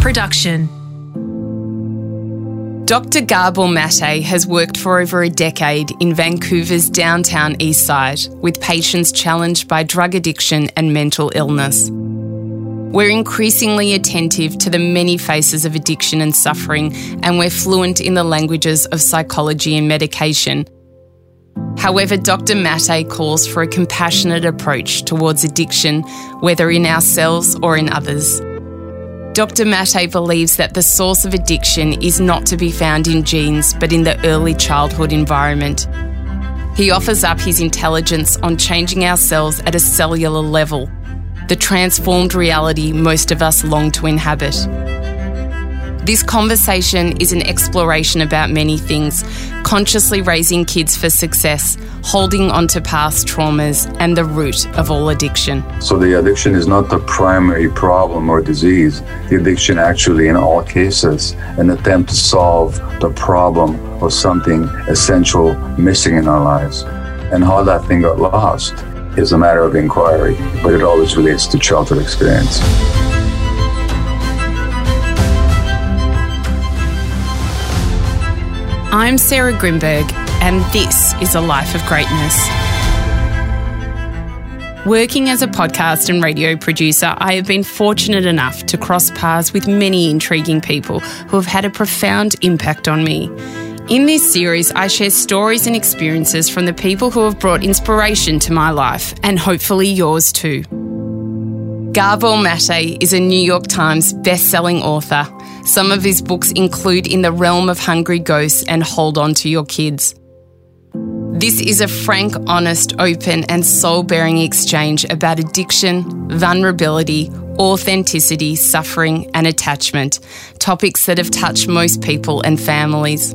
production. Dr. Gabor Mate has worked for over a decade in Vancouver's downtown east side with patients challenged by drug addiction and mental illness. We're increasingly attentive to the many faces of addiction and suffering, and we're fluent in the languages of psychology and medication. However, Dr. Mate calls for a compassionate approach towards addiction, whether in ourselves or in others. Dr. Mate believes that the source of addiction is not to be found in genes, but in the early childhood environment. He offers up his intelligence on changing ourselves at a cellular level, the transformed reality most of us long to inhabit. This conversation is an exploration about many things consciously raising kids for success, holding onto past traumas, and the root of all addiction. So, the addiction is not the primary problem or disease. The addiction, actually, in all cases, an attempt to solve the problem of something essential missing in our lives. And how that thing got lost is a matter of inquiry, but it always relates to childhood experience. I'm Sarah Grynberg, and this is A Life of Greatness. Working as a podcast and radio producer, I have been fortunate enough to cross paths with many intriguing people who have had a profound impact on me. In this series, I share stories and experiences from the people who have brought inspiration to my life, and hopefully yours too. Gabor Mate is a New York Times best-selling author. Some of his books include In the Realm of Hungry Ghosts and Hold On to Your Kids. This is a frank, honest, open, and soul bearing exchange about addiction, vulnerability, authenticity, suffering, and attachment, topics that have touched most people and families.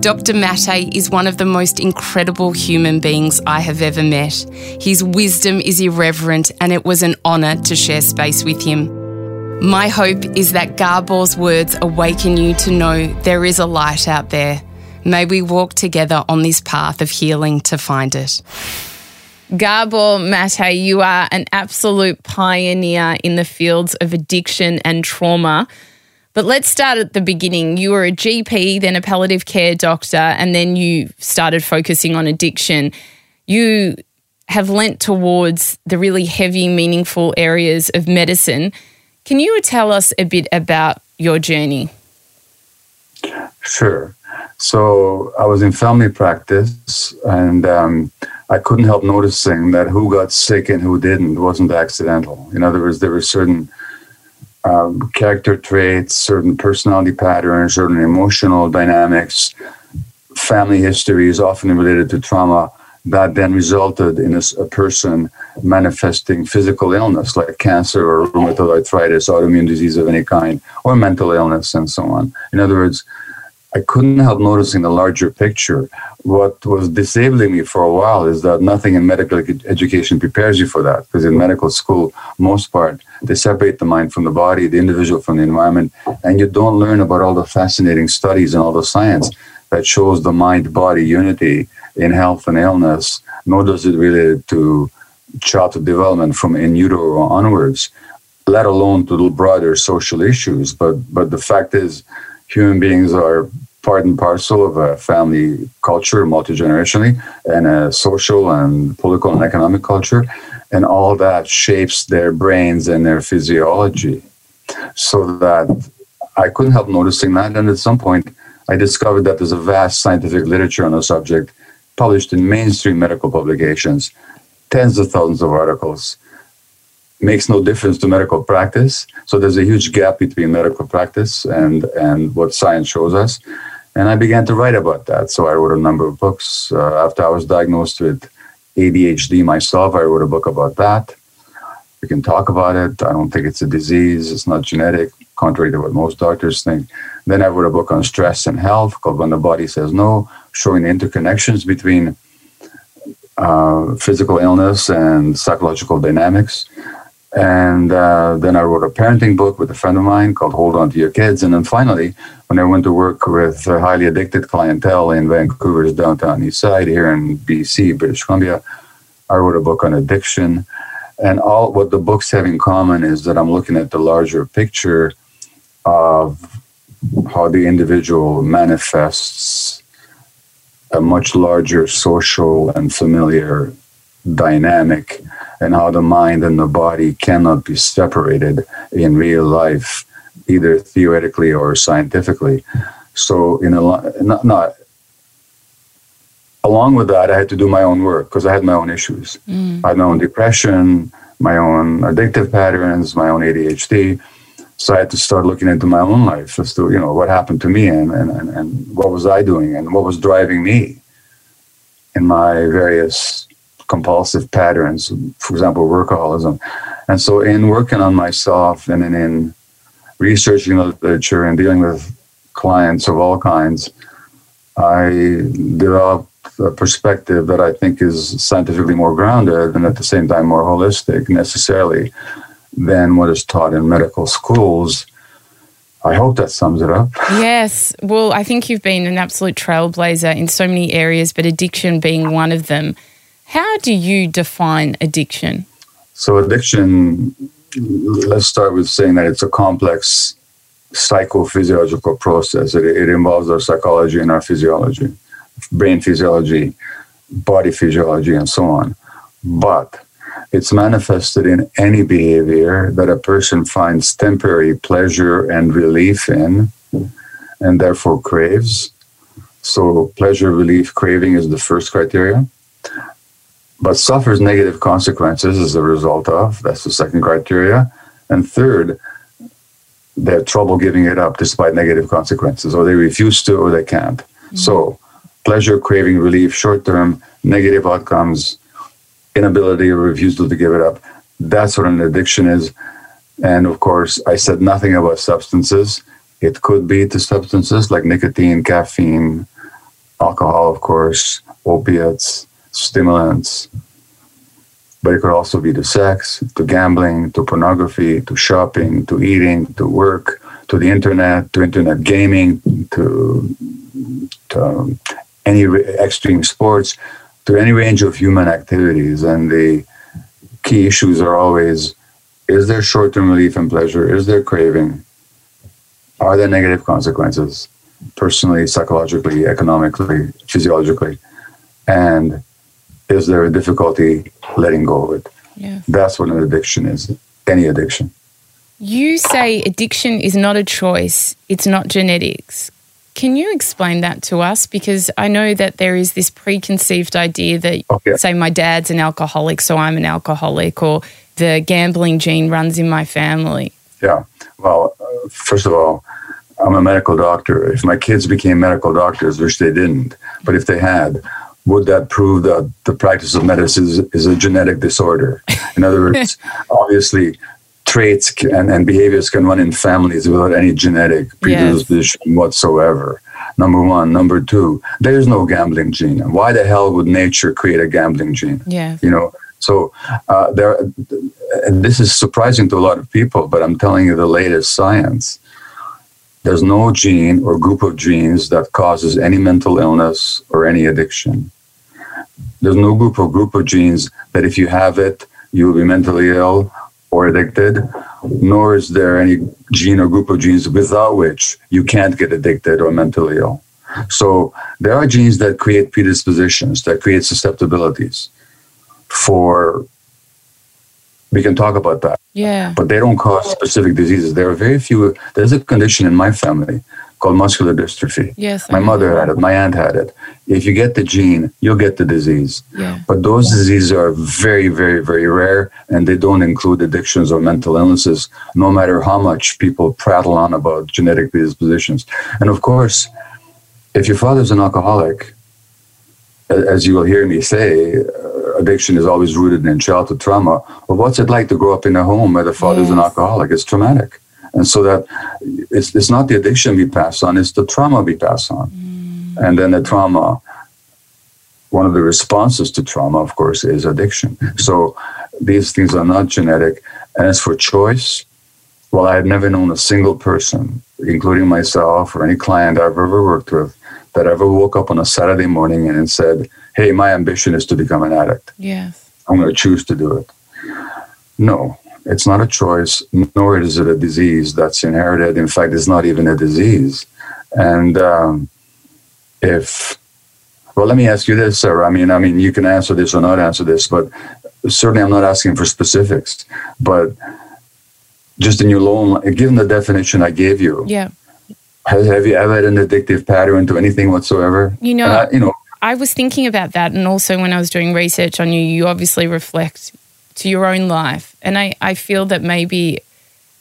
Dr. Mate is one of the most incredible human beings I have ever met. His wisdom is irreverent, and it was an honour to share space with him. My hope is that Gabor's words awaken you to know there is a light out there. May we walk together on this path of healing to find it. Gabor Mate, you are an absolute pioneer in the fields of addiction and trauma. But let's start at the beginning. You were a GP, then a palliative care doctor, and then you started focusing on addiction. You have lent towards the really heavy, meaningful areas of medicine. Can you tell us a bit about your journey? Sure. So I was in family practice, and um, I couldn't help noticing that who got sick and who didn't wasn't accidental. In other words, there were certain um, character traits, certain personality patterns, certain emotional dynamics, family histories, often related to trauma, that then resulted in a, a, person manifesting physical illness like cancer or rheumatoid arthritis, autoimmune disease of any kind, or mental illness, and so on. In other words, I couldn't help noticing the larger picture. What was disabling me for a while is that nothing in medical education prepares you for that. Because in medical school, most part, they separate the mind from the body, the individual from the environment, and you don't learn about all the fascinating studies and all the science that shows the mind-body unity in health and illness. Nor does it relate to childhood development from in utero onwards, let alone to the broader social issues. But but the fact is, human beings are part and parcel of a family culture, multi generationally, and a social and political and economic culture. And all that shapes their brains and their physiology. So that I couldn't help noticing that. And at some point, I discovered that there's a vast scientific literature on the subject published in mainstream medical publications, tens of thousands of articles. Makes no difference to medical practice. So there's a huge gap between medical practice and, and what science shows us. And I began to write about that. So I wrote a number of books. Uh, after I was diagnosed with ADHD myself, I wrote a book about that. We can talk about it. I don't think it's a disease, it's not genetic, contrary to what most doctors think. Then I wrote a book on stress and health called When the Body Says No, showing interconnections between uh, physical illness and psychological dynamics. And uh, then I wrote a parenting book with a friend of mine called Hold On to Your Kids. And then finally, when I went to work with a highly addicted clientele in Vancouver's downtown east side here in BC, British Columbia, I wrote a book on addiction. And all what the books have in common is that I'm looking at the larger picture of how the individual manifests a much larger social and familiar dynamic and how the mind and the body cannot be separated in real life either theoretically or scientifically. So in a not, not along with that i had to do my own work because i had my own issues. Mm. i had my own depression my own addictive patterns my own adhd so I had to start looking into my own life as to, you know, what happened to me and, and, and what was I doing and what was driving me in my various compulsive patterns, for example, workaholism. And so in working on myself and in, in researching the literature and dealing with clients of all kinds, I developed a perspective that I think is scientifically more grounded and at the same time more holistic necessarily than what is taught in medical schools. I hope that sums it up. Yes. Well, I think you've been an absolute trailblazer in so many areas, but addiction being one of them. How do you define addiction? So, addiction, let's start with saying that it's a complex psychophysiological process. It, it involves our psychology and our physiology, brain physiology, body physiology, and so on. But it's manifested in any behavior that a person finds temporary pleasure and relief in, and therefore craves. So, pleasure, relief, craving is the first criteria, but suffers negative consequences as a result of. That's the second criteria. And third, they have trouble giving it up despite negative consequences, or they refuse to, or they can't. Mm-hmm. So, pleasure, craving, relief, short term, negative outcomes, inability or refusal to give it up. That's what an addiction is. And of course, I said nothing about substances. It could be to substances like nicotine, caffeine, alcohol, of course, opiates, stimulants. But it could also be to sex, to gambling, to pornography, to shopping, to eating, to work, to the internet, to internet gaming, to, to any extreme sports to any range of human activities. And the key issues are always is there short term relief and pleasure? Is there craving? Are there negative consequences, personally, psychologically, economically, physiologically? And is there a difficulty letting go of it? Yes. That's what an addiction is, any addiction. You say addiction is not a choice, it's not genetics. Can you explain that to us? Because I know that there is this preconceived idea that, okay. say, my dad's an alcoholic, so I'm an alcoholic, or the gambling gene runs in my family. Yeah. Well, uh, first of all, I'm a medical doctor. If my kids became medical doctors, which they didn't, but if they had, would that prove that the practice of medicine is, is a genetic disorder? In other words, obviously, traits and, and behaviors can run in families without any genetic predisposition yes. whatsoever. Number one. Number two, there's no gambling gene. Why the hell would nature create a gambling gene? Yeah. You know, so uh, there, and this is surprising to a lot of people, but I'm telling you the latest science. There's no gene or group of genes that causes any mental illness or any addiction. There's no group or group of genes that if you have it, you will be mentally ill or addicted, nor is there any gene or group of genes without which you can't get addicted or mentally ill. So there are genes that create predispositions, that create susceptibilities for we can talk about that. Yeah. But they don't cause specific diseases. There are very few there's a condition in my family called muscular dystrophy. Yes. My mother had it. My aunt had it. If you get the gene, you'll get the disease. Yeah. But those diseases are very, very, very rare, and they don't include addictions or mental illnesses, no matter how much people prattle on about genetic predispositions. And of course, if your father's an alcoholic, as you will hear me say, uh, addiction is always rooted in childhood trauma. Well, what's it like to grow up in a home where the father's yes. an alcoholic? It's traumatic. And so that it's, it's not the addiction we pass on, it's the trauma we pass on. Mm. And then the trauma, one of the responses to trauma, of course, is addiction. So these things are not genetic. And as for choice, well, I have never known a single person, including myself or any client I've ever worked with, that ever woke up on a Saturday morning and said, Hey, my ambition is to become an addict. Yes. I'm going to choose to do it. No, It's not a choice, nor is it a disease that's inherited. In fact, it's not even a disease. And um, if, well, let me ask you this, Sarah. I mean, I mean, you can answer this or not answer this, but certainly I'm not asking for specifics. But just in your own, given the definition I gave you, yeah. Have, have you ever had an addictive pattern to anything whatsoever? You know, I, you know, I was thinking about that, and also when I was doing research on you, you obviously reflect to your own life, and I, I feel that maybe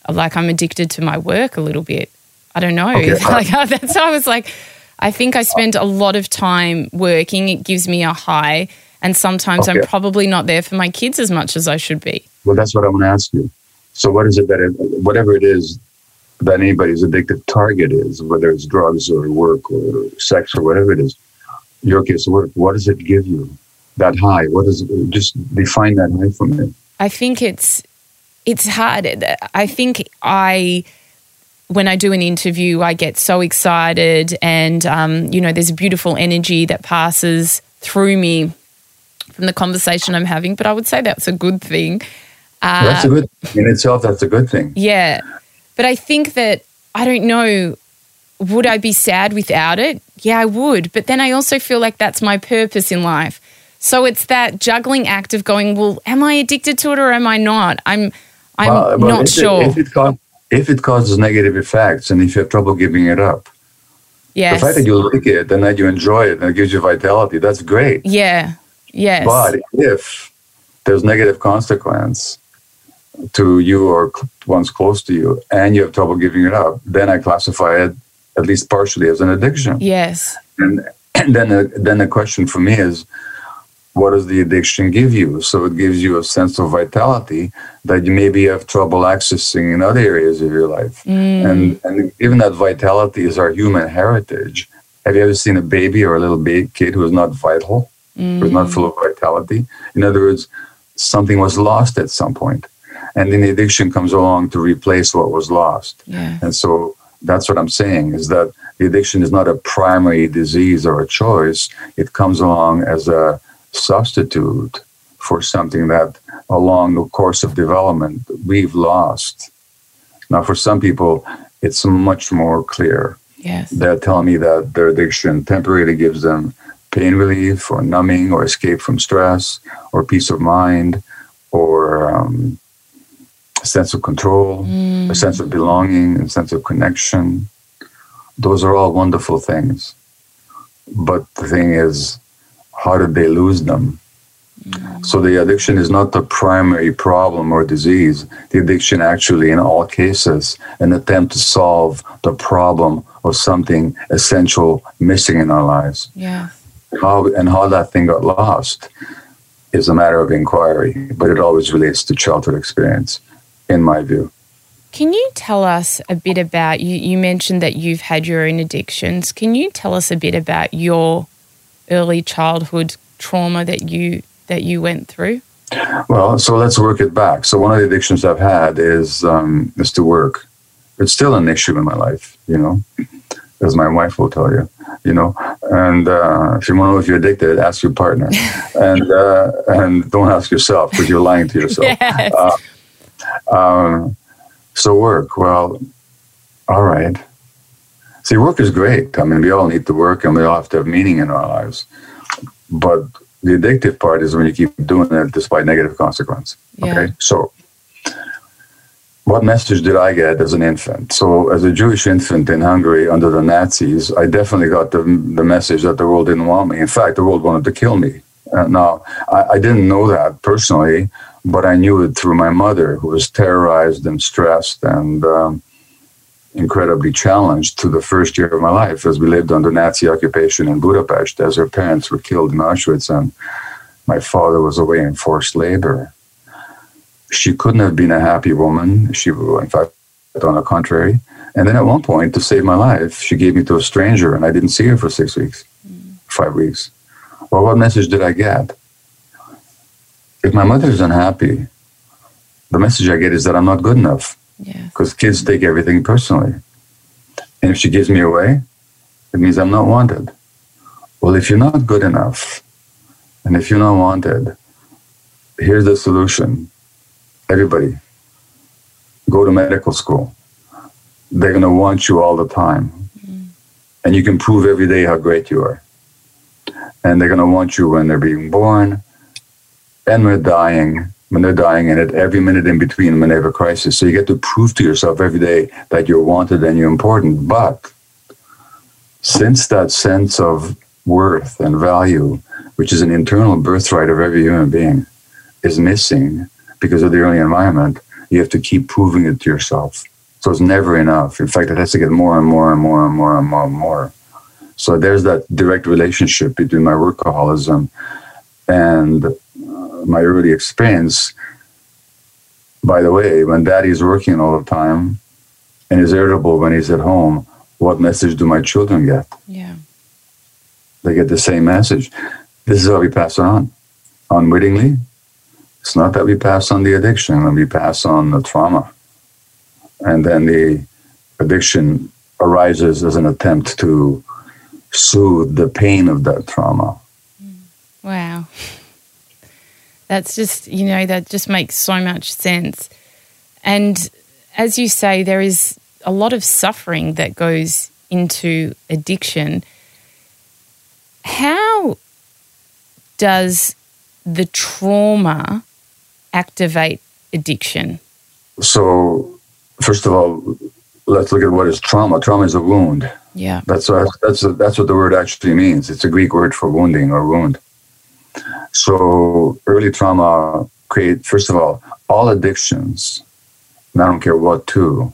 like I'm addicted to my work a little bit. I don't know. Okay. like that's I was like, I think I spend a lot of time working. It gives me a high, and sometimes okay. I'm probably not there for my kids as much as I should be. Well, that's what I want to ask you. So, what is it that, it, whatever it is that anybody's addictive target is, whether it's drugs or work or sex or whatever it is, your case work, what does it give you? That high? What does it, just define that high for me? I think it's it's hard. I think I when I do an interview, I get so excited, and um, you know, there's a beautiful energy that passes through me from the conversation I'm having. But I would say that's a good thing. Uh, that's a good thing. in itself. That's a good thing. Yeah, but I think that, I don't know, would I be sad without it? Yeah, I would. But then I also feel like that's my purpose in life. So it's that juggling act of going, well, am I addicted to it or am I not? I'm, I'm well, not if sure. It, if, it causes, if it causes negative effects and if you have trouble giving it up, yes. the fact that you like it and that you enjoy it and it gives you vitality, that's great. Yeah. Yes. But if there's negative consequence, to you or ones close to you and you have trouble giving it up, then I classify it at least partially as an addiction. Yes. And, and then, the, then the question for me is, what does the addiction give you? So it gives you a sense of vitality that you maybe have trouble accessing in other areas of your life. Mm. And, and even that vitality is our human heritage. Have you ever seen a baby or a little baby kid who is not vital, mm. who is not full of vitality? In other words, something was lost at some point. point and then the addiction comes along to replace what was lost. Yeah. And so that's what I'm saying is that the addiction is not a primary disease or a choice. It comes along as a substitute for something that along the course of development we've lost. Now, for some people, it's much more clear. Yes. They're telling me that their addiction temporarily gives them pain relief or numbing or escape from stress or peace of mind or um, a sense of control, mm. a sense of belonging, a sense of connection. Those are all wonderful things. But the thing is, how did they lose them? Mm. So the addiction is not the primary problem or disease. The addiction actually, in all cases, an attempt to solve the problem of something essential missing in our lives. Yeah. How and how that thing got lost is a matter of inquiry, but it always relates to childhood experience in my view. Can you tell us a bit about you? You mentioned that you've had your own addictions. Can you tell us a bit about your early childhood trauma that you that you went through? Well, so let's work it back. So one of the addictions I've had is um, is to work. It's still an issue in my life, you know, as my wife will tell you, you know. And uh, if you want to know if you're addicted, ask your partner, and uh, and don't ask yourself because you're lying to yourself. Yes. Uh, um, so work, well, all right. See, work is great. I mean, we all need to work and we all have to have meaning in our lives. But the addictive part is when you keep doing it despite negative consequence. Yeah. Okay. So what message did I get as an infant? So, as a Jewish infant in Hungary under the Nazis, I definitely got the, the message that the world didn't want me. In fact, the world wanted to kill me. Uh, now, I, I, didn't know that personally, but I knew it through my mother, who was terrorized and stressed and um, incredibly challenged to the first year of my life as we lived under Nazi occupation in Budapest, as her parents were killed in Auschwitz and my father was away in forced labor. She couldn't have been a happy woman. She, in fact, on the contrary. And then at one point, to save my life, she gave me to a stranger, and I didn't see her for six weeks, mm. five weeks. Well, what message did I get? if my mother is unhappy, the message I get is that I'm not good enough. Because yes. kids take everything personally. And if she gives me away, it means I'm not wanted. Well, if you're not good enough, and if you're not wanted, here's the solution. Everybody, go to medical school. They're going to want you all the time. Mm-hmm. And you can prove every day how great you are. And they're going to want you when they're being born and when they're dying, when they're dying, and at every minute in between when they have a crisis. So you get to prove to yourself every day that you're wanted and you're important. But since that sense of worth and value, which is an internal birthright of every human being, is missing because of the early environment, you have to keep proving it to yourself. So it's never enough. In fact, it has to get more and more and more and more and more and more. So there's that direct relationship between my workaholism and my early experience. By the way, when daddy's working all the time and is irritable when he's at home, what message do my children get? Yeah. They get the same message. This is how we pass it on unwittingly. It's not that we pass on the addiction, and we pass on the trauma. And then the addiction arises as an attempt to soothe the pain of that trauma. Wow. That's just, you know, that just makes so much sense. And as you say, there is a lot of suffering that goes into addiction. How does the trauma activate addiction? So, first of all, let's look at what is trauma. Trauma is a wound. Yeah. That's what, that's that's what the word actually means. It's a Greek word for wounding or wound. So early trauma create first of all all addictions. And I don't care what to,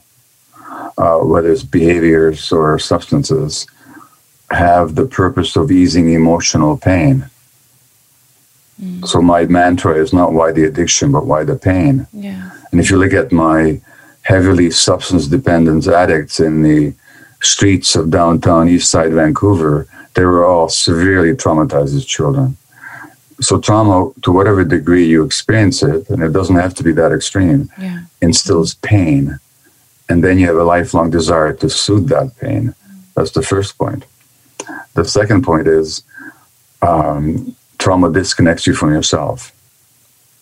uh, whether it's behaviors or substances, have the purpose of easing emotional pain. Mm. So my mantra is not why the addiction, but why the pain. Yeah. And if you look at my heavily substance dependent addicts in the streets of downtown East Side Vancouver, they were all severely traumatized as children. So trauma, to whatever degree you experience it, and it doesn't have to be that extreme, yeah. instills pain. And then you have a lifelong desire to soothe that pain. That's the first point. The second point is um, trauma disconnects you from yourself.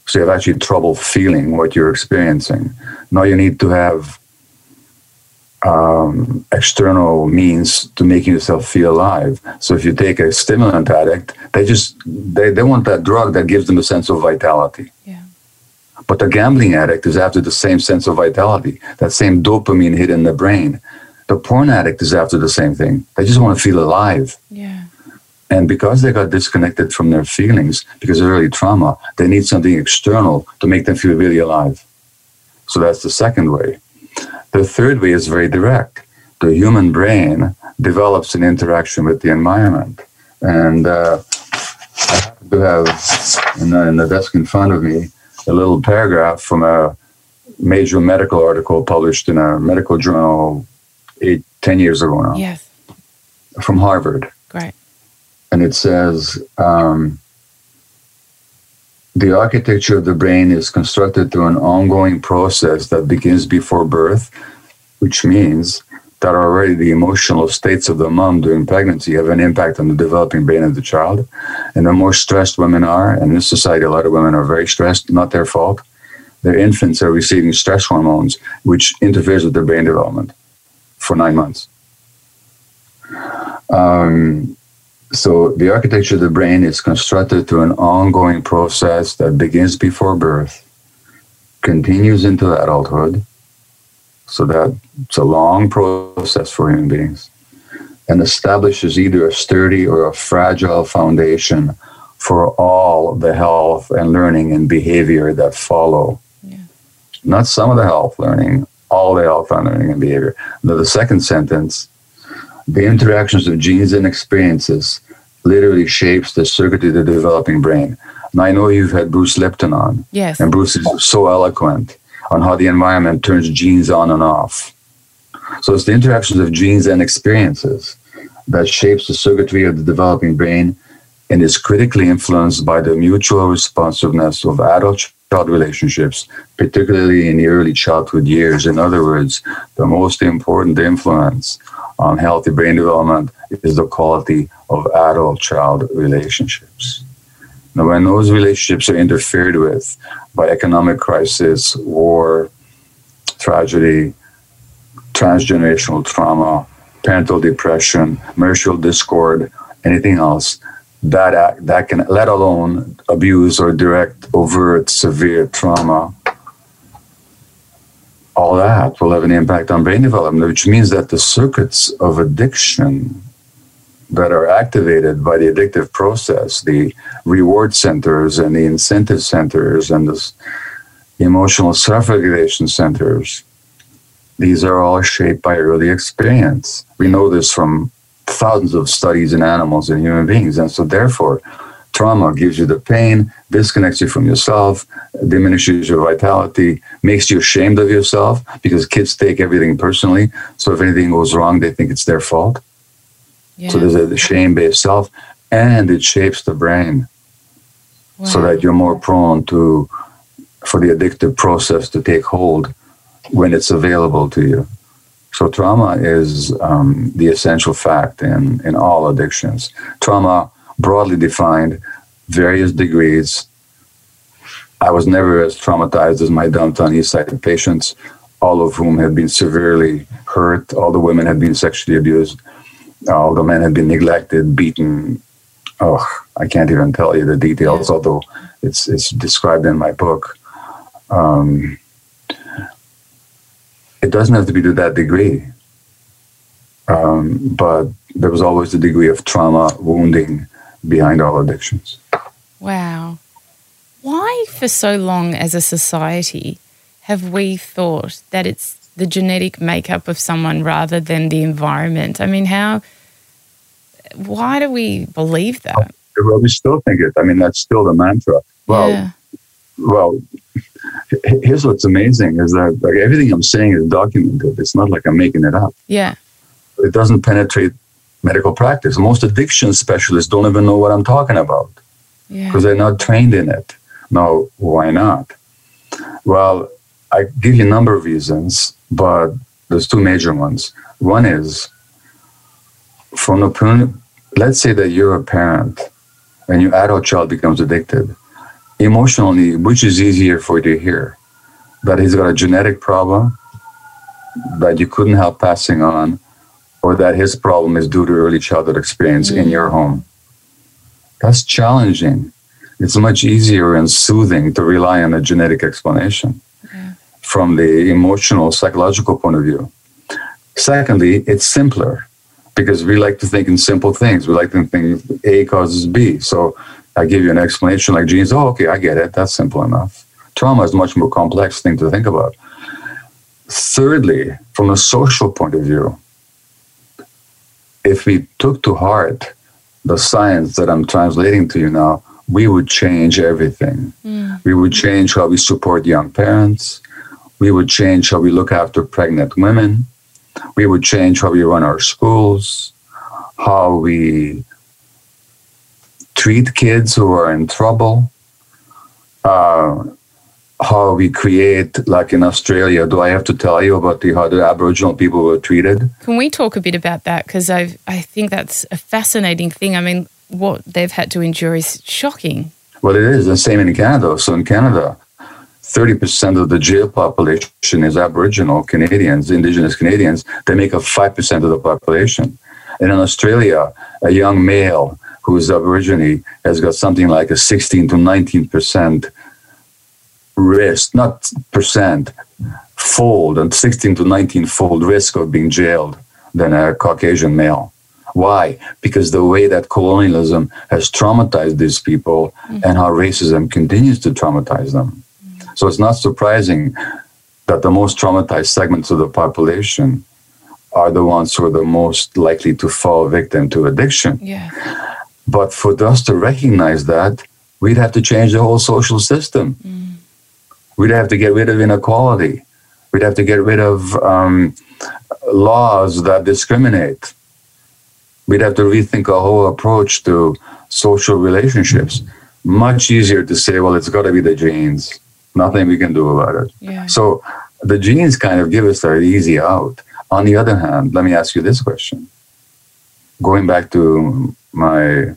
So you have actually trouble feeling what you're experiencing. Now you need to have um, external means to making yourself feel alive. So if you take a stimulant addict, they just they, they want that drug that gives them a sense of vitality. Yeah. But the gambling addict is after the same sense of vitality, that same dopamine hit in the brain. The porn addict is after the same thing. They just want to feel alive. Yeah. And because they got disconnected from their feelings because of early trauma, they need something external to make them feel really alive. So that's the second way. The third way is very direct. The human brain develops an interaction with the environment. And uh, I happen to have in the, in the desk in front of me a little paragraph from a major medical article published in a medical journal eight, 10 years ago now. Yes. From Harvard. Great and it says um, the architecture of the brain is constructed through an ongoing process that begins before birth, which means that already the emotional states of the mom during pregnancy have an impact on the developing brain of the child. And the more stressed women are, and in this society, a lot of women are very stressed, not their fault. Their infants are receiving stress hormones, which interferes with their brain development for nine months. Um, so the architecture of the brain is constructed through an ongoing process that begins before birth, continues into adulthood. So that it's a long process for human beings and establishes either a sturdy or a fragile foundation for all the health and learning and behavior that follow. Yeah. Not some of the health learning, all the health and learning and behavior. Now, the second sentence the interactions of genes and experiences literally shapes the circuitry of the developing brain. And I know you've had Bruce Lipton on. Yes. And Bruce is so eloquent on how the environment turns genes on and off. So it's the interactions of genes and experiences that shapes the circuitry of the developing brain and is critically influenced by the mutual responsiveness of adult child relationships, particularly in the early childhood years. In other words, the most important influence on healthy brain development is the quality of adult child relationships. Now, when those relationships are interfered with by economic crisis, war, tragedy, transgenerational trauma, parental depression, marital discord, anything else that that can, let alone abuse or direct, overt, severe trauma, all that will have an impact on brain development, which means that the circuits of addiction that are activated by the addictive process, the reward centers and the incentive centers and the emotional self regulation centers, these are all shaped by early experience. We know this from thousands of studies in animals and human beings. And so, therefore, trauma gives you the pain, disconnects you from yourself, diminishes your vitality, makes you ashamed of yourself because kids take everything personally. So, if anything goes wrong, they think it's their fault. Yeah. So, there's a shame based self, and it shapes the brain wow. so that you're more prone to for the addictive process to take hold when it's available to you. So trauma is um, the essential fact in, in all addictions. Trauma, broadly defined, various degrees. I was never as traumatized as my downtown east side patients, all of whom had been severely hurt. All the women had been sexually abused. All the men had been neglected, beaten. Oh, I can't even tell you the details, although it's it's described in my book. Um, it doesn't have to be to that degree. Um, but there was always a degree of trauma, wounding behind all addictions. Wow. Why, for so long as a society, have we thought that it's the genetic makeup of someone rather than the environment? I mean, how, why do we believe that? Well, we still think it. I mean, that's still the mantra. Well, yeah. well, here's what's amazing is that like everything I'm saying is documented. It's not like I'm making it up. Yeah. It doesn't penetrate medical practice. Most addiction specialists don't even know what I'm talking about because yeah. they're not trained in it. Now, why not? Well, I give you a number of reasons, but there's two major ones. One is from the point, let's say that you're a parent and your adult child becomes addicted emotionally, which is easier for you to hear? That he's got a genetic problem that you couldn't help passing on, or that his problem is due to early childhood experience mm. in your home. That's challenging. It's much easier and soothing to rely on a genetic explanation from the emotional, psychological point of view. Secondly, it's simpler because we like to think in simple things. We like to think A causes B. So I give you an explanation like genes. Oh, okay, I get it. That's simple enough. Trauma is a much more complex thing to think about. Thirdly, from a social point of view, if we took to heart the science that I'm translating to you now, we would change everything. Mm. We would change how we support young parents. We would change how we look after pregnant women. We would change how we run our schools, how we treat kids who are in trouble, uh, how we create, like in Australia. Do I have to tell you about the how the Aboriginal people were treated? Can we talk a bit about that? Because I I think that's a fascinating thing. I mean, what they've had to endure is shocking. Well, it is the same in Canada. So in Canada, 30% of the jail population is Aboriginal Canadians, Indigenous Canadians. They make up 5% of the population. And in Australia, a young male who's Aborigine has got something like a 16 to 19 percent risk, not percent, fold, and 16 to 19 fold risk of being jailed than a Caucasian male. Why? Because the way that colonialism has traumatized these people mm-hmm. and how racism continues to traumatize them. Mm-hmm. So it's not surprising that the most traumatized segments of the population are the ones who are the most likely to fall victim to addiction. Yeah. But for us to recognize that, we'd have to change the whole social system. Mm. We'd have to get rid of inequality. We'd have to get rid of um, laws that discriminate. We'd have to rethink our whole approach to social relationships. Much easier to say, well, it's got to be the genes. Nothing we can do about it. Yeah. So the genes kind of give us that easy out. On the other hand, let me ask you this question. Going back to my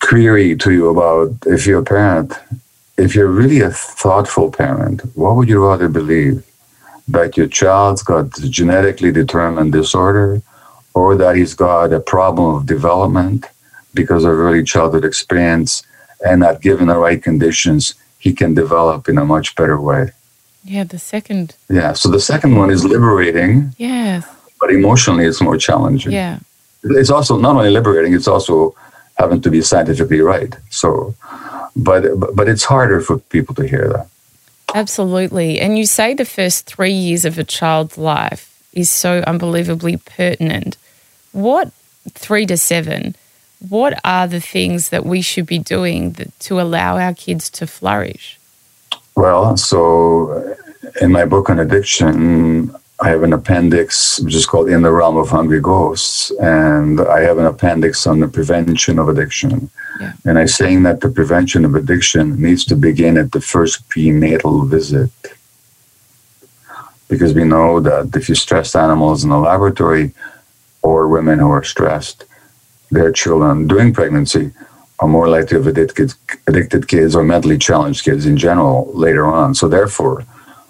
query to you about if you're a parent if you're really a thoughtful parent, what would you rather believe? That your child's got genetically determined disorder or that he's got a problem of development because of early childhood experience and that given the right conditions, he can develop in a much better way. Yeah, the second. Yeah, so the second one is liberating. Yes. But emotionally, it's more challenging. Yeah. It's also not only liberating, it's also having to be scientifically right. So, but but it's harder for people to hear that. Absolutely. And you say the first three years of a child's life is so unbelievably pertinent. What three to seven? What are the things that we should be doing that, to allow our kids to flourish? Well, so in my book on addiction, I have an appendix which is called In the Realm of Hungry Ghosts, and I have an appendix on the prevention of addiction. Yeah. And I'm saying that the prevention of addiction needs to begin at the first prenatal visit. Because we know that if you stress animals in the laboratory or women who are stressed, their children during pregnancy are more likely to have addicted, addicted kids or mentally challenged kids in general later on. So, therefore,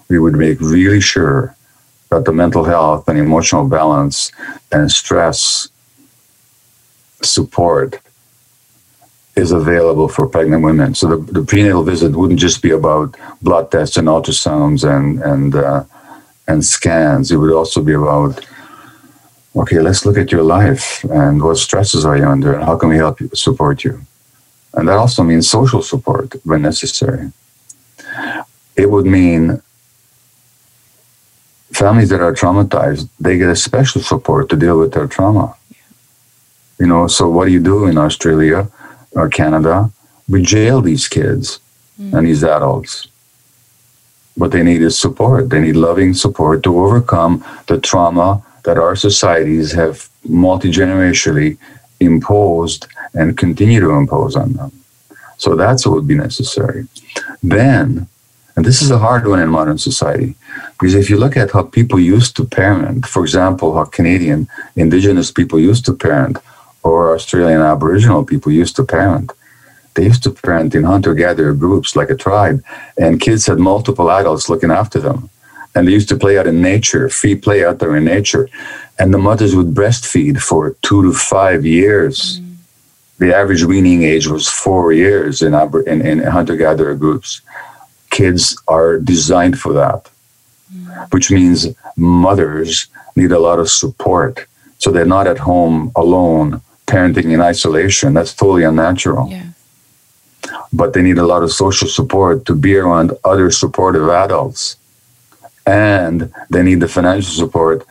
we would make really sure that the mental health and emotional balance and stress support is available for pregnant women. So the, the prenatal visit wouldn't just be about blood tests and ultrasounds and and uh, and scans. It would also be about okay, let's look at your life and what stresses are you under and how can we help you support you. And that also means social support when necessary. It would mean families that are traumatized, they get a special support to deal with their trauma. You know, so what do you do in Australia or Canada? We jail these kids mm. and these adults. What they need is support. They need loving support to overcome the trauma that our societies have multi generationally imposed and continue to impose on them. So that's what would be necessary. Then and this is a hard one in modern society because if you look at how people used to parent, for example, how Canadian Indigenous people used to parent or Australian Aboriginal people used to parent, they used to parent in hunter gatherer groups like a tribe, and kids had multiple adults looking after them. And they used to play out in nature, free play out there in nature. And the mothers would breastfeed for two to five years. Mm. The average weaning age was four years in, in, in hunter gatherer groups kids are designed for that, mm. which means mothers need a lot of support. So they're not at home alone, parenting in isolation. That's totally unnatural. Yeah. But they need a lot of social support to be around other supportive adults. And they need the financial support,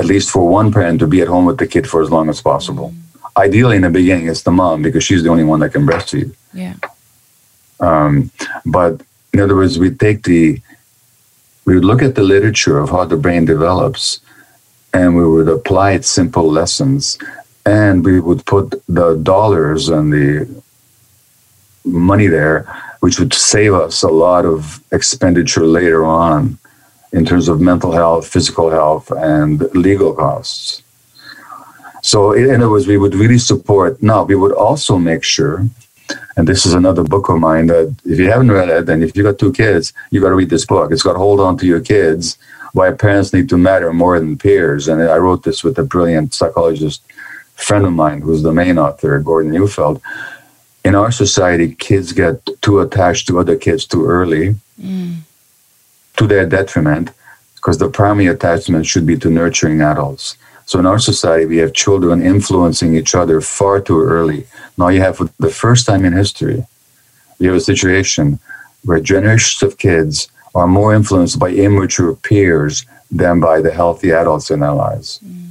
at least for one parent, to be at home with the kid for as long as possible. Mm. Ideally, in the beginning, it's the mom because she's the only one that can breastfeed. Yeah. Um, but in other words, we take the, we would look at the literature of how the brain develops and we would apply its simple lessons and we would put the dollars and the money there, which would save us a lot of expenditure later on in terms of mental health, physical health, and legal costs. So, in other words, we would really support. Now, we would also make sure and this is another book of mine that if you haven't read it, and if you got two kids, you got to read this book. It's got Hold On to Your Kids Why Parents Need to Matter More Than Peers. And I wrote this with a brilliant psychologist friend of mine who's the main author, Gordon Neufeld. In our society, kids get too attached to other kids too early, mm. to their detriment, because the primary attachment should be to nurturing adults. So in our society, we have children influencing each other far too early. Now you have, for the first time in history, you have a situation where generations of kids are more influenced by immature peers than by the healthy adults in their lives. Mm.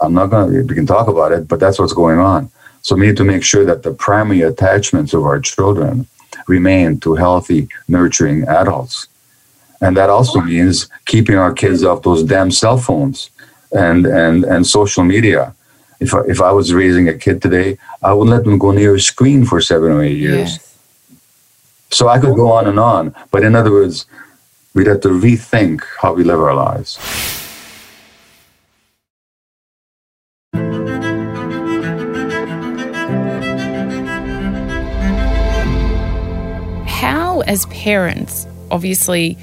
I'm not going to, we can talk about it, but that's what's going on. So we need to make sure that the primary attachments of our children remain to healthy, nurturing adults. And that also means keeping our kids off those damn cell phones and and and social media. If I, if I was raising a kid today, I wouldn't let them go near a screen for seven or eight years. Yes. So I could go on and on, but in other words, we'd have to rethink how we live our lives. How as parents, obviously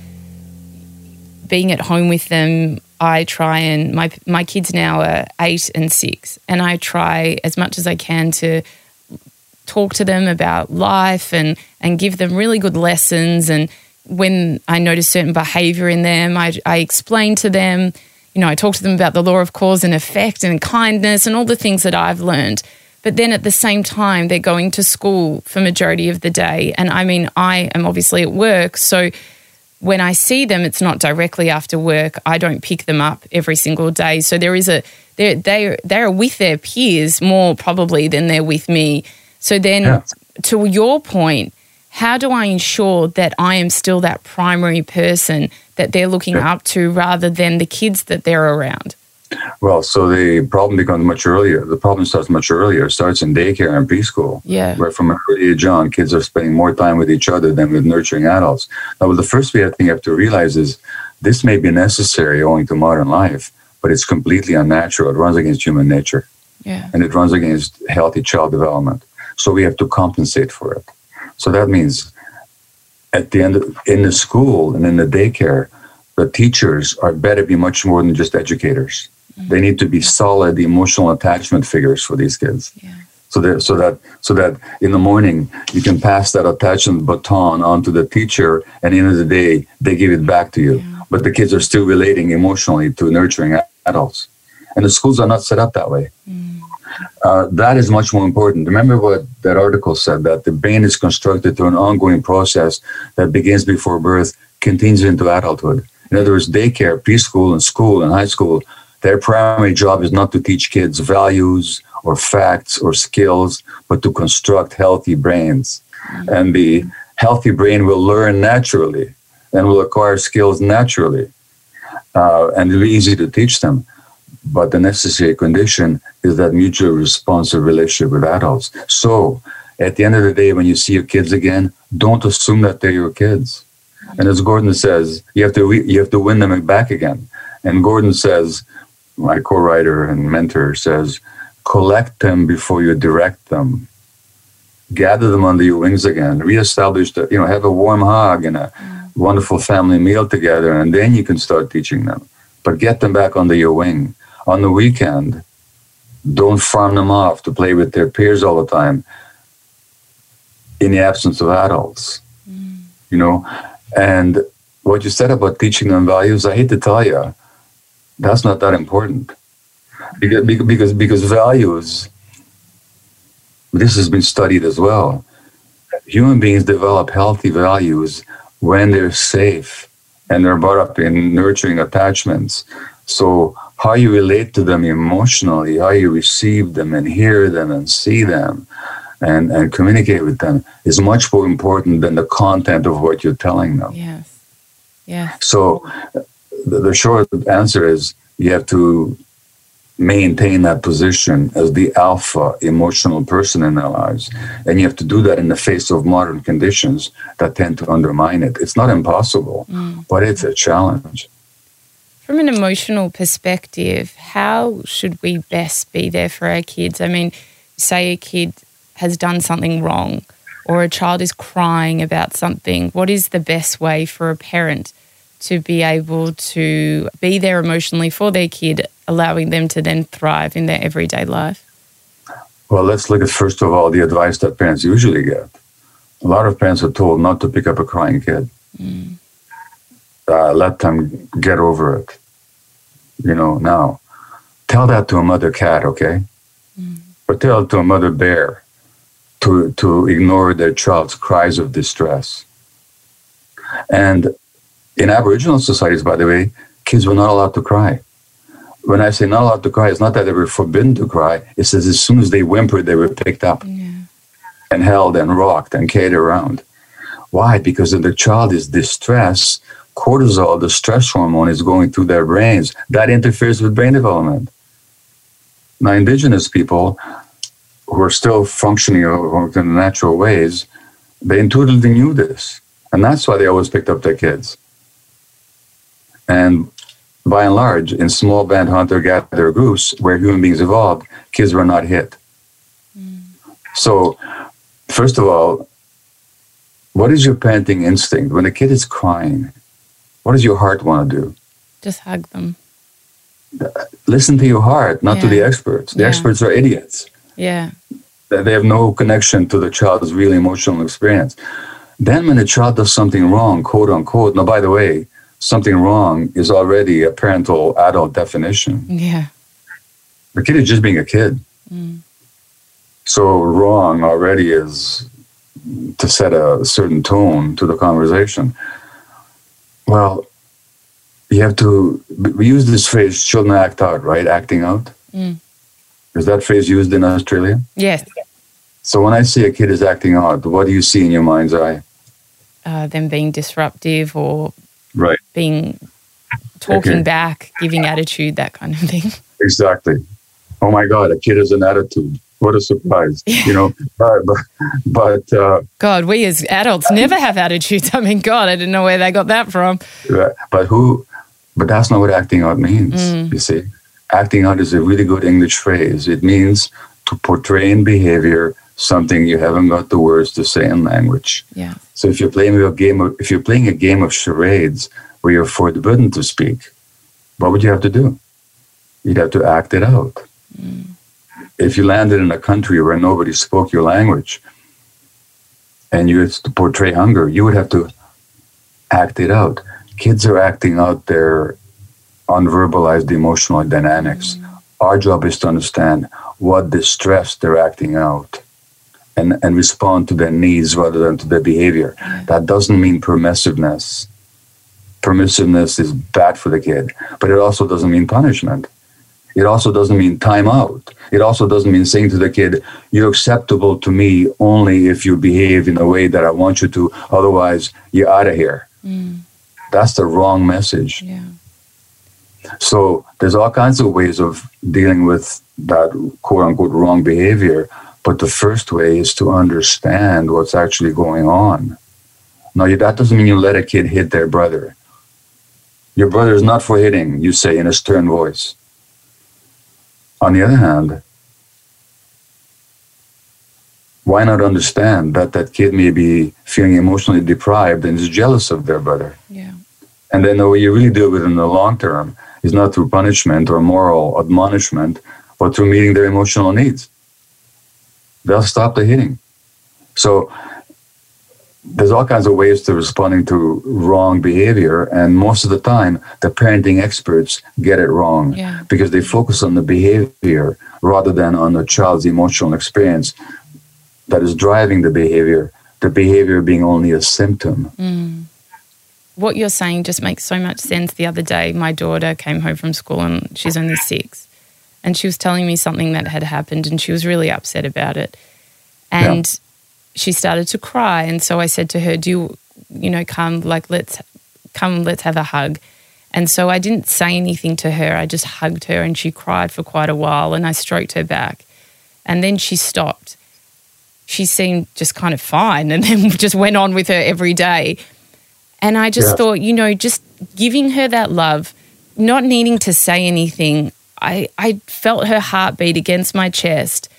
being at home with them, I try and my my kids now are eight and six, and I try as much as I can to talk to them about life and and give them really good lessons. And when I notice certain behavior in them, I, I explain to them. You know, I talk to them about the law of cause and effect and kindness and all the things that I've learned. But then at the same time, they're going to school for majority of the day. And I mean, I am obviously at work, so when I see them, it's not directly after work. I don't pick them up every single day. So there is a they they they are with their peers more probably than they're with me. So then, yeah. to your point, how do I ensure that I am still that primary person that they're looking yeah. up to rather than the kids that they're around? Well, so the problem becomes much earlier. The problem starts much earlier. It starts in daycare and preschool. Yeah. Where from an early age on, kids are spending more time with each other than with nurturing adults. Now, well, the first thing I think you have to realize is this may be necessary owing to modern life, but it's completely unnatural. It runs against human nature. Yeah. And it runs against healthy child development. So we have to compensate for it. So that means at the end, of, in the school and in the daycare, the teachers are better be much more than just educators they need to be solid emotional attachment figures for these kids. Yeah. So that so that so that in the morning you can pass that attachment baton on to the teacher, and end of the day they give it back to you. Yeah. But the kids are still relating emotionally to nurturing adults, and the schools are not set up that way. Mm. Uh, that is much more important. Remember what that article said that the brain is constructed through an ongoing process that begins before birth, continues into adulthood. In other words, daycare, preschool, and school and high school their primary job is not to teach kids values or facts or skills, but to construct healthy brains. Mm-hmm. And the healthy brain will learn naturally and will acquire skills naturally. Uh, and it'll be easy to teach them. But the necessary condition is that mutual responsive relationship with adults. So at the end of the day, when you see your kids again, don't assume that they're your kids. And as Gordon says, you have to you have to win them back again. And Gordon says, my co-writer and mentor says, collect them before you direct them. Gather them under your wings again. Reestablish that, you know, have a warm hug and a wonderful family meal together, and then you can start teaching them. But get them back under your wing. On the weekend, don't farm them off to play with their peers all the time in the absence of adults. Mm. You know, and what you said about teaching them values, I hate to tell you, that's not that important. Because because because values this has been studied as well. Human beings develop healthy values when they're safe and they're brought up in nurturing attachments. So how you relate to them emotionally how you receive them and hear them and see them and, and communicate with them is much more important than the content of what you're telling them. Yes. Yeah so the, the short answer is you have to maintain that position as the alpha emotional person in their lives. And you have to do that in the face of modern conditions that tend to undermine it. It's not impossible, mm. but it's a challenge. From an emotional perspective, how should we best be there for our kids? I mean, say a kid has done something wrong or a child is crying about something, what is the best way for a parent to be able to be there emotionally for their kid, allowing them to then thrive in their everyday life? Well, let's look at first of all the advice that parents usually get. A lot of parents are told not to pick up a crying kid. Mm. Uh, let them get over it. You know, now tell that to a mother cat, okay? Mm. Or tell it to a mother bear to, to ignore their child's cries of distress. And in Aboriginal societies, by the way, kids were not allowed to cry. When I say not allowed to cry, it's not that they were forbidden to cry. It says as soon as they whimpered, they were picked up yeah. and held and rocked and carried around. Why? Because if the child is distressed, cortisol, the stress hormone, is going through their brains. That interferes with brain development. Now, indigenous people who are still functioning in natural ways, they intuitively knew this. And that's why they always picked up their kids. And by and large, in small band hunter gatherer groups where human beings evolved, kids were not hit. Mm. So, first of all, what is your parenting instinct when a kid is crying? What does your heart want to do? Just hug them. Listen to your heart, not to the experts. The Yeah. experts are idiots. Yeah. They they have no connection to the child's real emotional experience. Then, when a child does something wrong, quote unquote, now, by the way, something wrong is already a parental adult definition. Yeah. The kid is just being a kid. Mm. So, wrong already is to set a certain tone to the conversation. Well, you have to, we use this phrase, children act out, right? Acting out. Mm. Is that phrase used in Australia? Yes. So, when I see a kid is acting out, what do you see in your mind's eye? Uh, them being disruptive or Right. being talking Okay. back, giving attitude, that kind of thing. Exactly. Oh my God, a kid has an attitude. What a surprise. You know, but, but, uh, God, we as adults never have attitudes. I mean, God, I didn't know where they got that from. but who, but that's not what acting out means, Mm. you see. Acting out is a really good English phrase. It means to portray in behavior something you haven't got the words to say in language. Yeah. So if you're playing a game of, if you're playing a game of charades where you're forbidden to speak, what would you have to do? You'd have to act it out. Mm. If you landed in a country where nobody spoke your language and you had to portray hunger, you would have to act it out. Kids are acting out their unverbalized emotional dynamics. Mm. Our job is to understand what distress they're acting out and, and respond to their needs rather than to their behavior. That doesn't mean permissiveness. Permissiveness is bad for the kid, but it also doesn't mean punishment. It also doesn't mean time out. It also doesn't mean saying to the kid, You're acceptable to me only if you behave in a way that I want you to, otherwise, you're out of here. Mm. That's the wrong message. Yeah. So there's all kinds of ways of dealing with that quote unquote wrong behavior. But the first way is to understand what's actually going on. Now, that doesn't mean you let a kid hit their brother. Your brother is not for hitting, you say in a stern voice. On the other hand, why not understand that that kid may be feeling emotionally deprived and is jealous of their brother? Yeah. And then the way you really deal with it in the long term is not through punishment or moral admonishment, but through meeting their emotional needs. They'll stop the hitting. So there's all kinds of ways to responding to wrong behavior, and most of the time, the parenting experts get it wrong Yeah. because they focus on the behavior rather than on the child's emotional experience that is driving the behavior. The behavior being only a symptom. Mm. What you're saying just makes so much sense. The other day, my daughter came home from school and she's only six. And she was telling me something that had happened and she was really upset about it. And she started to cry. And so I said to her, Do you, you know, come, like, let's come, let's have a hug. And so I didn't say anything to her. I just hugged her and she cried for quite a while and I stroked her back. And then she stopped. She seemed just kind of fine and then just went on with her every day. And I just Yeah. thought, you know, just giving her that love, not needing to say anything, I, I felt her heartbeat against my chest.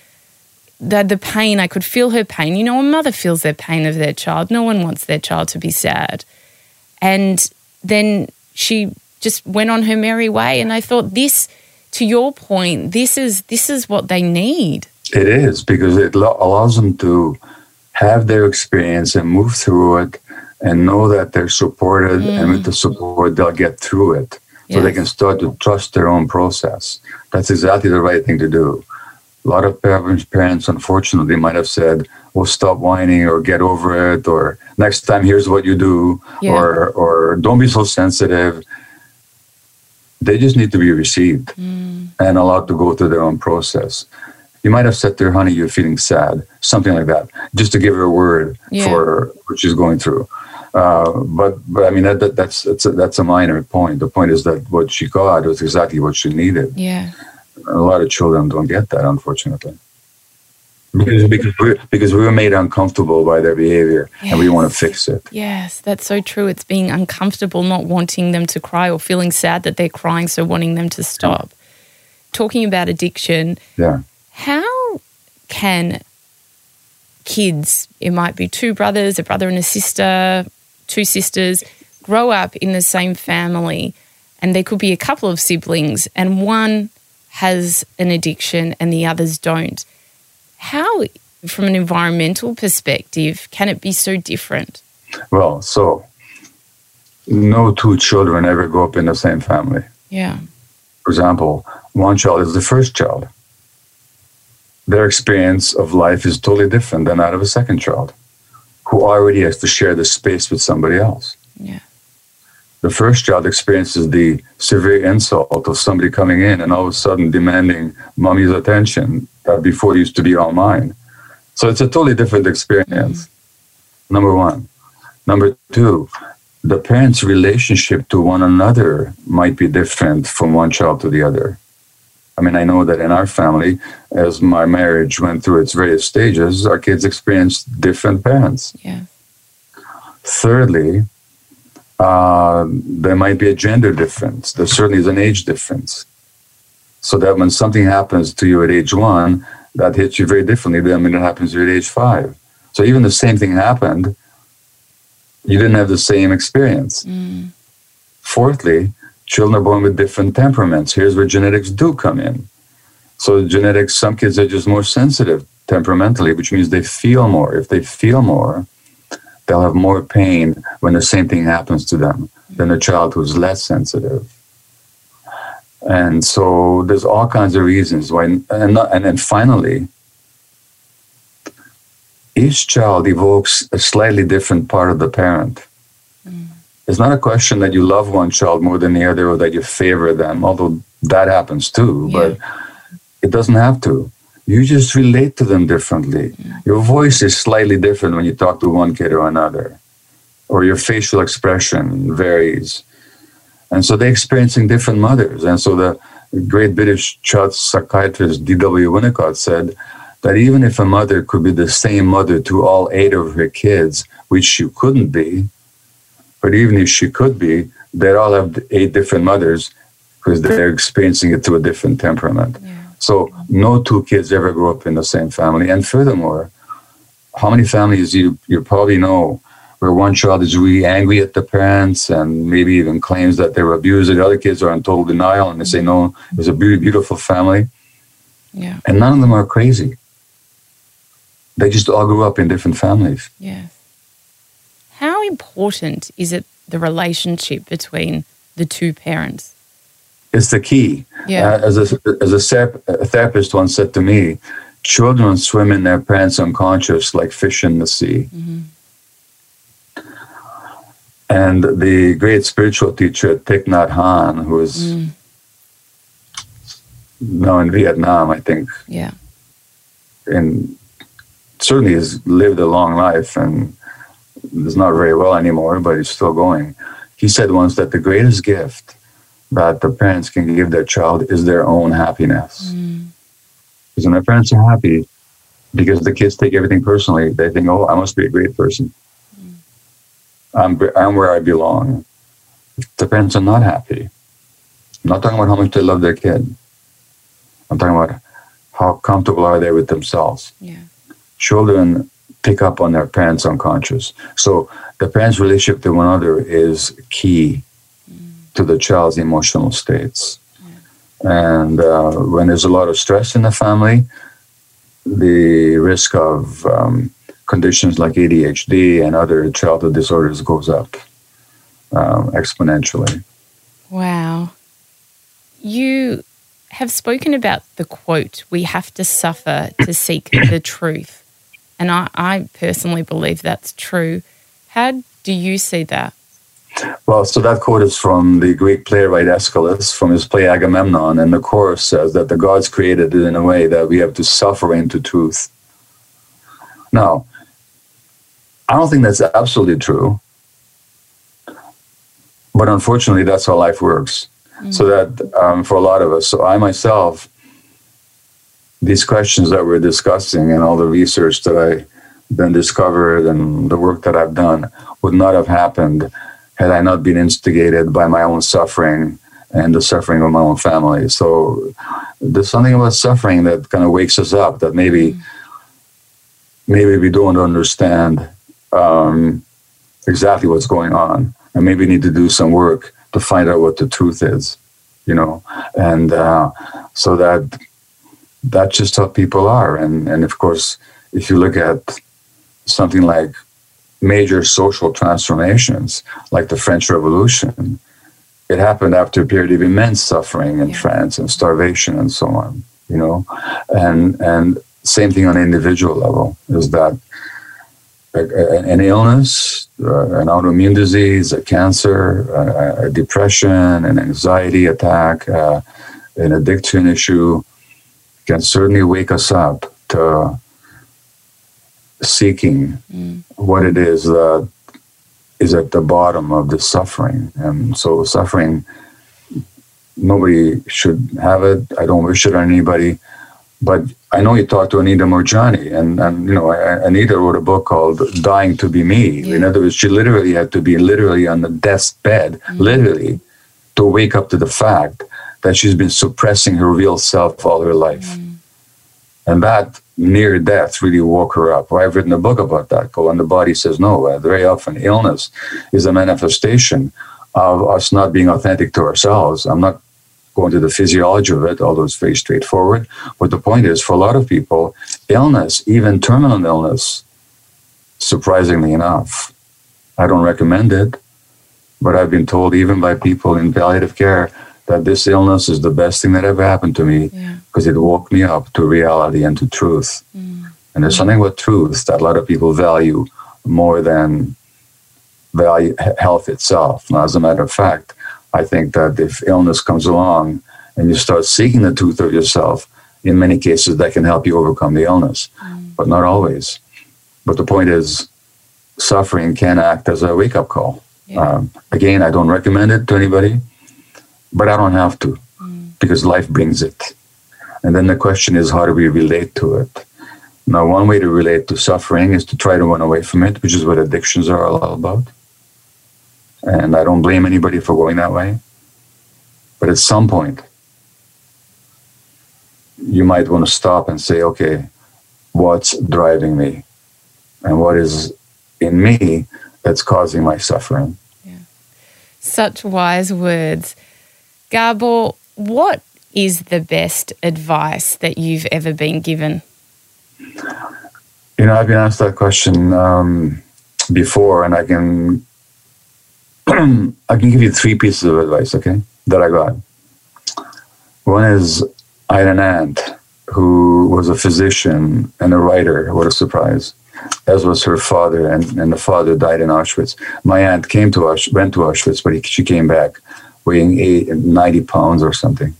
The, the pain, I could feel her pain. You know, a mother feels their pain of their child. No one wants their child to be sad. And then she just went on her merry way. And I thought, this, to your point, this is this is what they need. It is because it lo- allows them to have their experience and move through it and know that they're supported and with the mm. support they'll get through it so they can start to trust their own process. That's exactly the right thing to do. A lot of parents, parents unfortunately, might have said, "Well, stop whining," or "Get over it," or "Next time, here's what you do," Yeah. or "or Don't be so sensitive." They just need to be received mm. and allowed to go through their own process. You might have said to her, honey, you're feeling sad, something like that, just to give her a word Yeah. for what she's going through. Uh, but, but I mean, that, that, that's, that's, a, that's a minor point. The point is that what she got was exactly what she needed. Yeah. A lot of children don't get that, unfortunately. Because, because, we're, because we were made uncomfortable by their behavior and we want to fix it. Yes, that's so true. It's being uncomfortable, not wanting them to cry or feeling sad that they're crying, so wanting them to stop. Talking about addiction, Yeah. how can kids, it might be two brothers, a brother and a sister, two sisters, grow up in the same family, and there could be a couple of siblings, and one has an addiction and the others don't. How, from an environmental perspective, can it be so different? Well, so no two children ever grow up in the same family. Yeah. For example, one child is the first child. Their experience of life is totally different than that of a second child who already has to share the space with somebody else. Yeah. The first child experiences the severe insult of somebody coming in and all of a sudden demanding mommy's attention that before used to be all mine. So it's a totally different experience. Mm-hmm. Number one. Number two, the parents' relationship to one another might be different from one child to the other. I mean, I know that in our family, as my marriage went through its various stages, our kids experienced different parents. Yeah. Thirdly, uh, there might be a gender difference. There certainly is an age difference. So that when something happens to you at age one, that hits you very differently than when it happens to you at age five. So even the same thing happened, you didn't have the same experience. Mm. Fourthly, children are born with different temperaments. Here's where genetics do come in. So genetics, some kids are just more sensitive temperamentally, which means they feel more. If they feel more, they'll have more pain when the same thing happens to them than a child who's less sensitive. And so there's all kinds of reasons why, and, not, and then finally, each child evokes a slightly different part of the parent. It's not a question that you love one child more than the other or that you favor them, although that happens too, yeah. but it doesn't have to. You just relate to them differently. Mm. Your voice is slightly different when you talk to one kid or another, or your facial expression varies. And so they're experiencing different mothers. And so the great British child psychiatrist D.W. Winnicott said, that even if a mother could be the same mother to all eight of her kids, which she couldn't be, but even if she could be, they all have eight different mothers because they're experiencing it through a different temperament. Yeah. So no two kids ever grow up in the same family. And furthermore, how many families you you probably know where one child is really angry at the parents and maybe even claims that they were abused, and the other kids are in total denial and they say, no, it was a beautiful family. Yeah. And none of them are crazy. They just all grew up in different families. Yeah. How important is it the relationship between the two parents? It's the key. Yeah. Uh, as a, as a, a therapist once said to me, children swim in their parents' unconscious like fish in the sea. Mm-hmm. And the great spiritual teacher Thich Nhat Hanh, who is mm. now in Vietnam, I think. Yeah. In certainly has lived a long life and is not very well anymore, but he's still going. He said once that the greatest gift that the parents can give their child is their own happiness. Mm. Because when their parents are happy, because the kids take everything personally, they think, oh, I must be a great person. Mm. I'm, I'm where I belong. The parents are not happy, I'm not talking about how much they love their kid. I'm talking about how comfortable are they with themselves. Yeah children pick up on their parents' unconscious. So the parents' relationship to one another is key to the child's emotional states. And uh, when there's a lot of stress in the family, the risk of um, conditions like ADHD and other childhood disorders goes up um, exponentially. Wow. You have spoken about the quote, we have to suffer to seek the truth. And I, I personally believe that's true. How do you see that? Well, so that quote is from the Greek playwright Aeschylus from his play Agamemnon, and the chorus says that the gods created it in a way that we have to suffer into truth. Now, I don't think that's absolutely true, but unfortunately, that's how life works. Mm-hmm. So that um, for a lot of us, so I myself these questions that we're discussing and all the research that I then discovered and the work that I've done would not have happened had I not been instigated by my own suffering and the suffering of my own family. So there's something about suffering that kind of wakes us up that maybe maybe we don't understand um, exactly what's going on, and maybe need to do some work to find out what the truth is, you know, and uh, so that that's just how people are, and and of course, if you look at something like major social transformations, like the French Revolution, it happened after a period of immense suffering in yeah. France and starvation and so on, you know, and and same thing on an individual level is that an illness, uh, an autoimmune disease, a cancer, a, a depression, an anxiety attack, uh, an addiction issue can certainly wake us up to seeking mm. what it is that is at the bottom of the suffering. And so, suffering, nobody should have it. I don't wish it on anybody. But I know you talked to Anita Moorjani, and, and you know, Anita wrote a book called Dying to Be Me. Yeah. In other words, she literally had to be literally on the death's bed, mm-hmm. literally, to wake up to the fact that she's been suppressing her real self all her life. Mm-hmm. And that near death really woke her up. Well, I've written a book about that called When the Body Says No. Very often, illness is a manifestation of us not being authentic to ourselves. I'm not going to the physiology of it, although it's very straightforward. But the point is, for a lot of people, illness, even terminal illness, surprisingly enough, I don't recommend it, but I've been told even by people in palliative care that this illness is the best thing that ever happened to me because yeah. it woke me up to reality and to truth. Mm. And there's something with truth that a lot of people value more than value health itself. Now, as a matter of fact, I think that if illness comes along and you start seeking the truth of yourself, in many cases that can help you overcome the illness, mm. but not always. But the point is, suffering can act as a wake up call. Yeah. Um, again, I don't recommend it to anybody, but I don't have to mm. because life brings it. And then the question is, how do we relate to it? Now, one way to relate to suffering is to try to run away from it, which is what addictions are all about. And I don't blame anybody for going that way. But at some point, you might want to stop and say, okay, what's driving me? And what is in me that's causing my suffering? Yeah. Such wise words. Gabor, what is the best advice that you've ever been given? You know, I've been asked that question um, before, and I can I can give you three pieces of advice, okay, that I got. One is I had an aunt who was a physician and a writer. What a surprise. As was her father, and, and the father died in Auschwitz. My aunt came to us, went to Auschwitz, but he, she came back weighing eight, 90 pounds or something.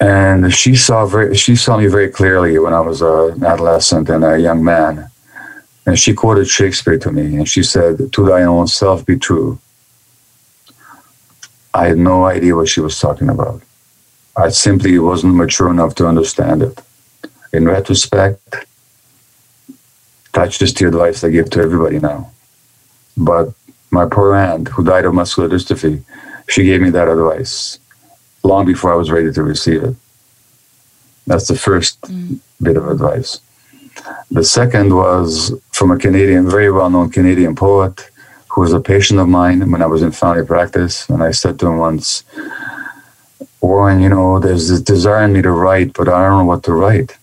And she saw very, she saw me very clearly when I was an adolescent and a young man and she quoted Shakespeare to me, and she said, To thine own self be true. I had no idea what she was talking about. I simply wasn't mature enough to understand it. In retrospect, that's just the advice I give to everybody now. But my poor aunt, who died of muscular dystrophy, she gave me that advice long before I was ready to receive it. That's the first mm. bit of advice. The second was from a Canadian, very well known Canadian poet who was a patient of mine when I was in family practice. And I said to him once, Warren, you know, there's this desire in me to write, but I don't know what to write.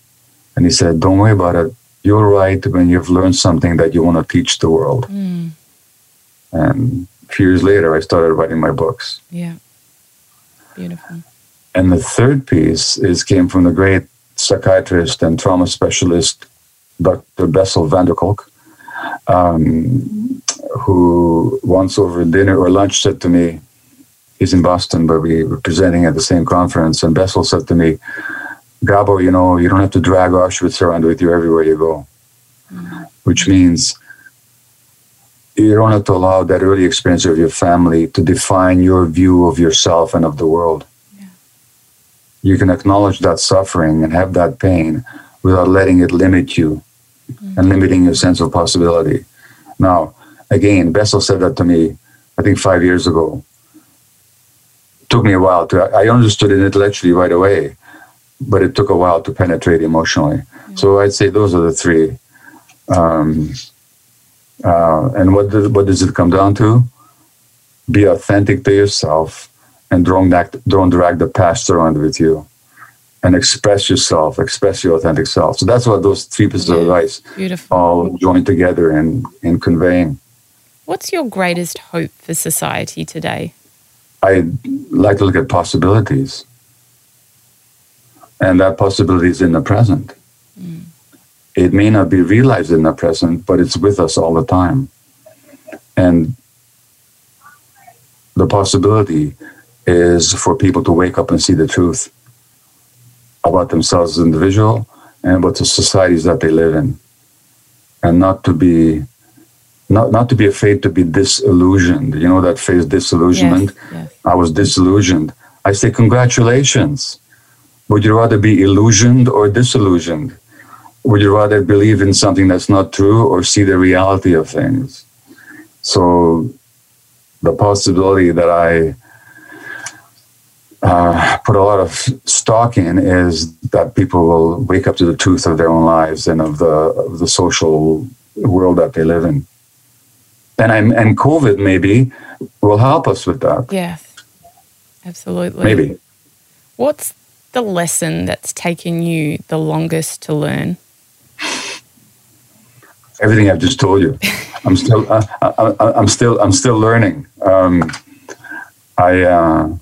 And he said, Don't worry about it. You'll write when you've learned something that you want to teach the world. Mm. And a few years later, I started writing my books. Yeah. Beautiful. And the third piece is came from the great psychiatrist and trauma specialist Dr. Bessel van der Kolk, um, who once over dinner or lunch said to me, he's in Boston, but we were presenting at the same conference, and Bessel said to me, Gabo, you know, you don't have to drag Auschwitz around with you everywhere you go, mm-hmm. which means you don't have to allow that early experience of your family to define your view of yourself and of the world. Yeah. You can acknowledge that suffering and have that pain without letting it limit you mm-hmm. and limiting your sense of possibility. Now, again, Bessel said that to me, I think five years ago. It took me a while to, I understood it intellectually right away. but it took a while to penetrate emotionally. Mm-hmm. So I'd say those are the three. Um, uh, and what does, what does it come down to? Be authentic to yourself and don't, act, don't drag the past around with you and express yourself, express your authentic self. So that's what those three pieces of advice Beautiful. all join together in, in conveying. What's your greatest hope for society today? I like to look at possibilities. And that possibility is in the present. Mm. It may not be realized in the present, but it's with us all the time. And the possibility is for people to wake up and see the truth about themselves as individual and about the societies that they live in. And not to be not not to be afraid to be disillusioned. You know that phrase disillusionment? Yes, yes. i was disillusioned. I say congratulations would you rather be illusioned or disillusioned would you rather believe in something that's not true or see the reality of things so the possibility that i uh, put a lot of stock in is that people will wake up to the truth of their own lives and of the of the social world that they live in. And I'm, and COVID maybe will help us with that. Yes, absolutely. Maybe. What's the lesson that's taken you the longest to learn? Everything I've just told you. I'm still uh, I, am still I'm still learning. Um, I. Uh,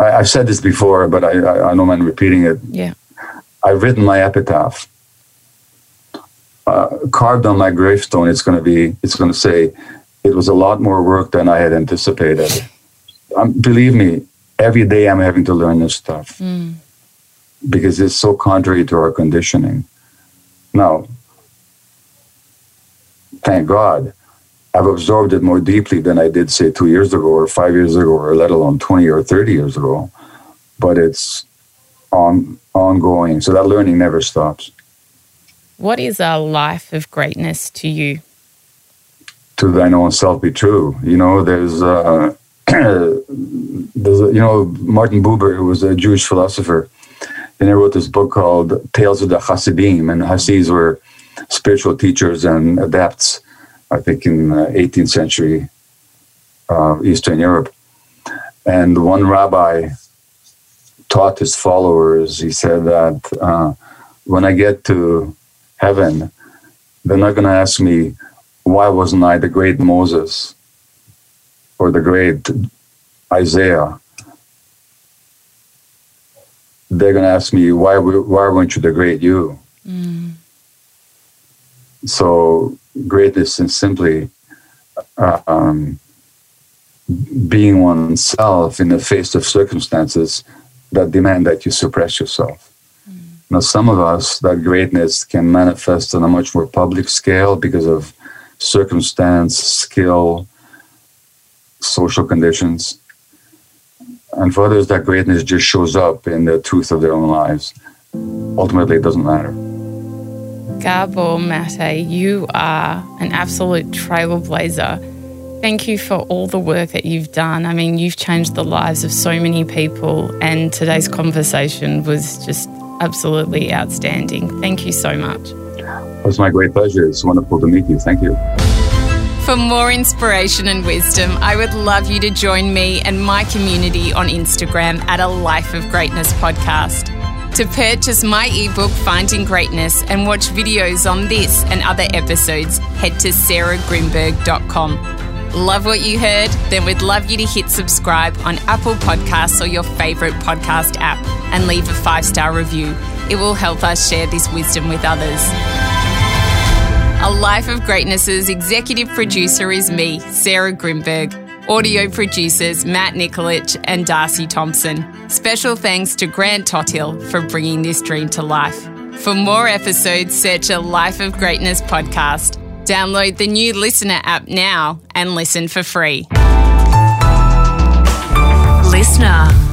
I, have said this before, but I, I, I don't mind repeating it. Yeah. I've written my epitaph. Uh, carved on my gravestone, it's going to be, it's going to say, it was a lot more work than I had anticipated. Um, believe me, every day I'm having to learn this stuff mm. because it's so contrary to our conditioning. Now, thank God, I've absorbed it more deeply than I did, say, two years ago or five years ago, or let alone 20 or 30 years ago. But it's on ongoing. So that learning never stops. What is a life of greatness to you? To thine own self be true. You know, there's, uh, there's, you know, Martin Buber, who was a Jewish philosopher, and he wrote this book called Tales of the Hasidim, and Hasids were spiritual teachers and adepts I think in 18th uh, century uh, Eastern Europe. And one rabbi taught his followers, he said that uh, when I get to heaven, they're not going to ask me, why wasn't I the great Moses or the great Isaiah? They're going to ask me, why, why weren't you the great you? Mm. So greatness is simply um, being oneself in the face of circumstances that demand that you suppress yourself. Mm. Now, some of us, that greatness can manifest on a much more public scale because of circumstance, skill, social conditions. And for others, that greatness just shows up in the truth of their own lives. Ultimately, it doesn't matter. Gabor Mate, you are an absolute trailblazer. Thank you for all the work that you've done. I mean, you've changed the lives of so many people, and today's conversation was just absolutely outstanding. Thank you so much. It was my great pleasure. It's wonderful to meet you. Thank you. For more inspiration and wisdom, I would love you to join me and my community on Instagram at a Life of Greatness podcast. To purchase my ebook, Finding Greatness, and watch videos on this and other episodes, head to sarahgrynberg.com. Love what you heard? Then we'd love you to hit subscribe on Apple Podcasts or your favourite podcast app and leave a five star review. It will help us share this wisdom with others. A Life of Greatness's executive producer is me, Sarah Grynberg. Audio producers Matt Nikolic and Darcy Thompson. Special thanks to Grant Tothill for bringing this dream to life. For more episodes, search a Life of Greatness podcast. Download the new LiSTNR app now and listen for free. LiSTNR.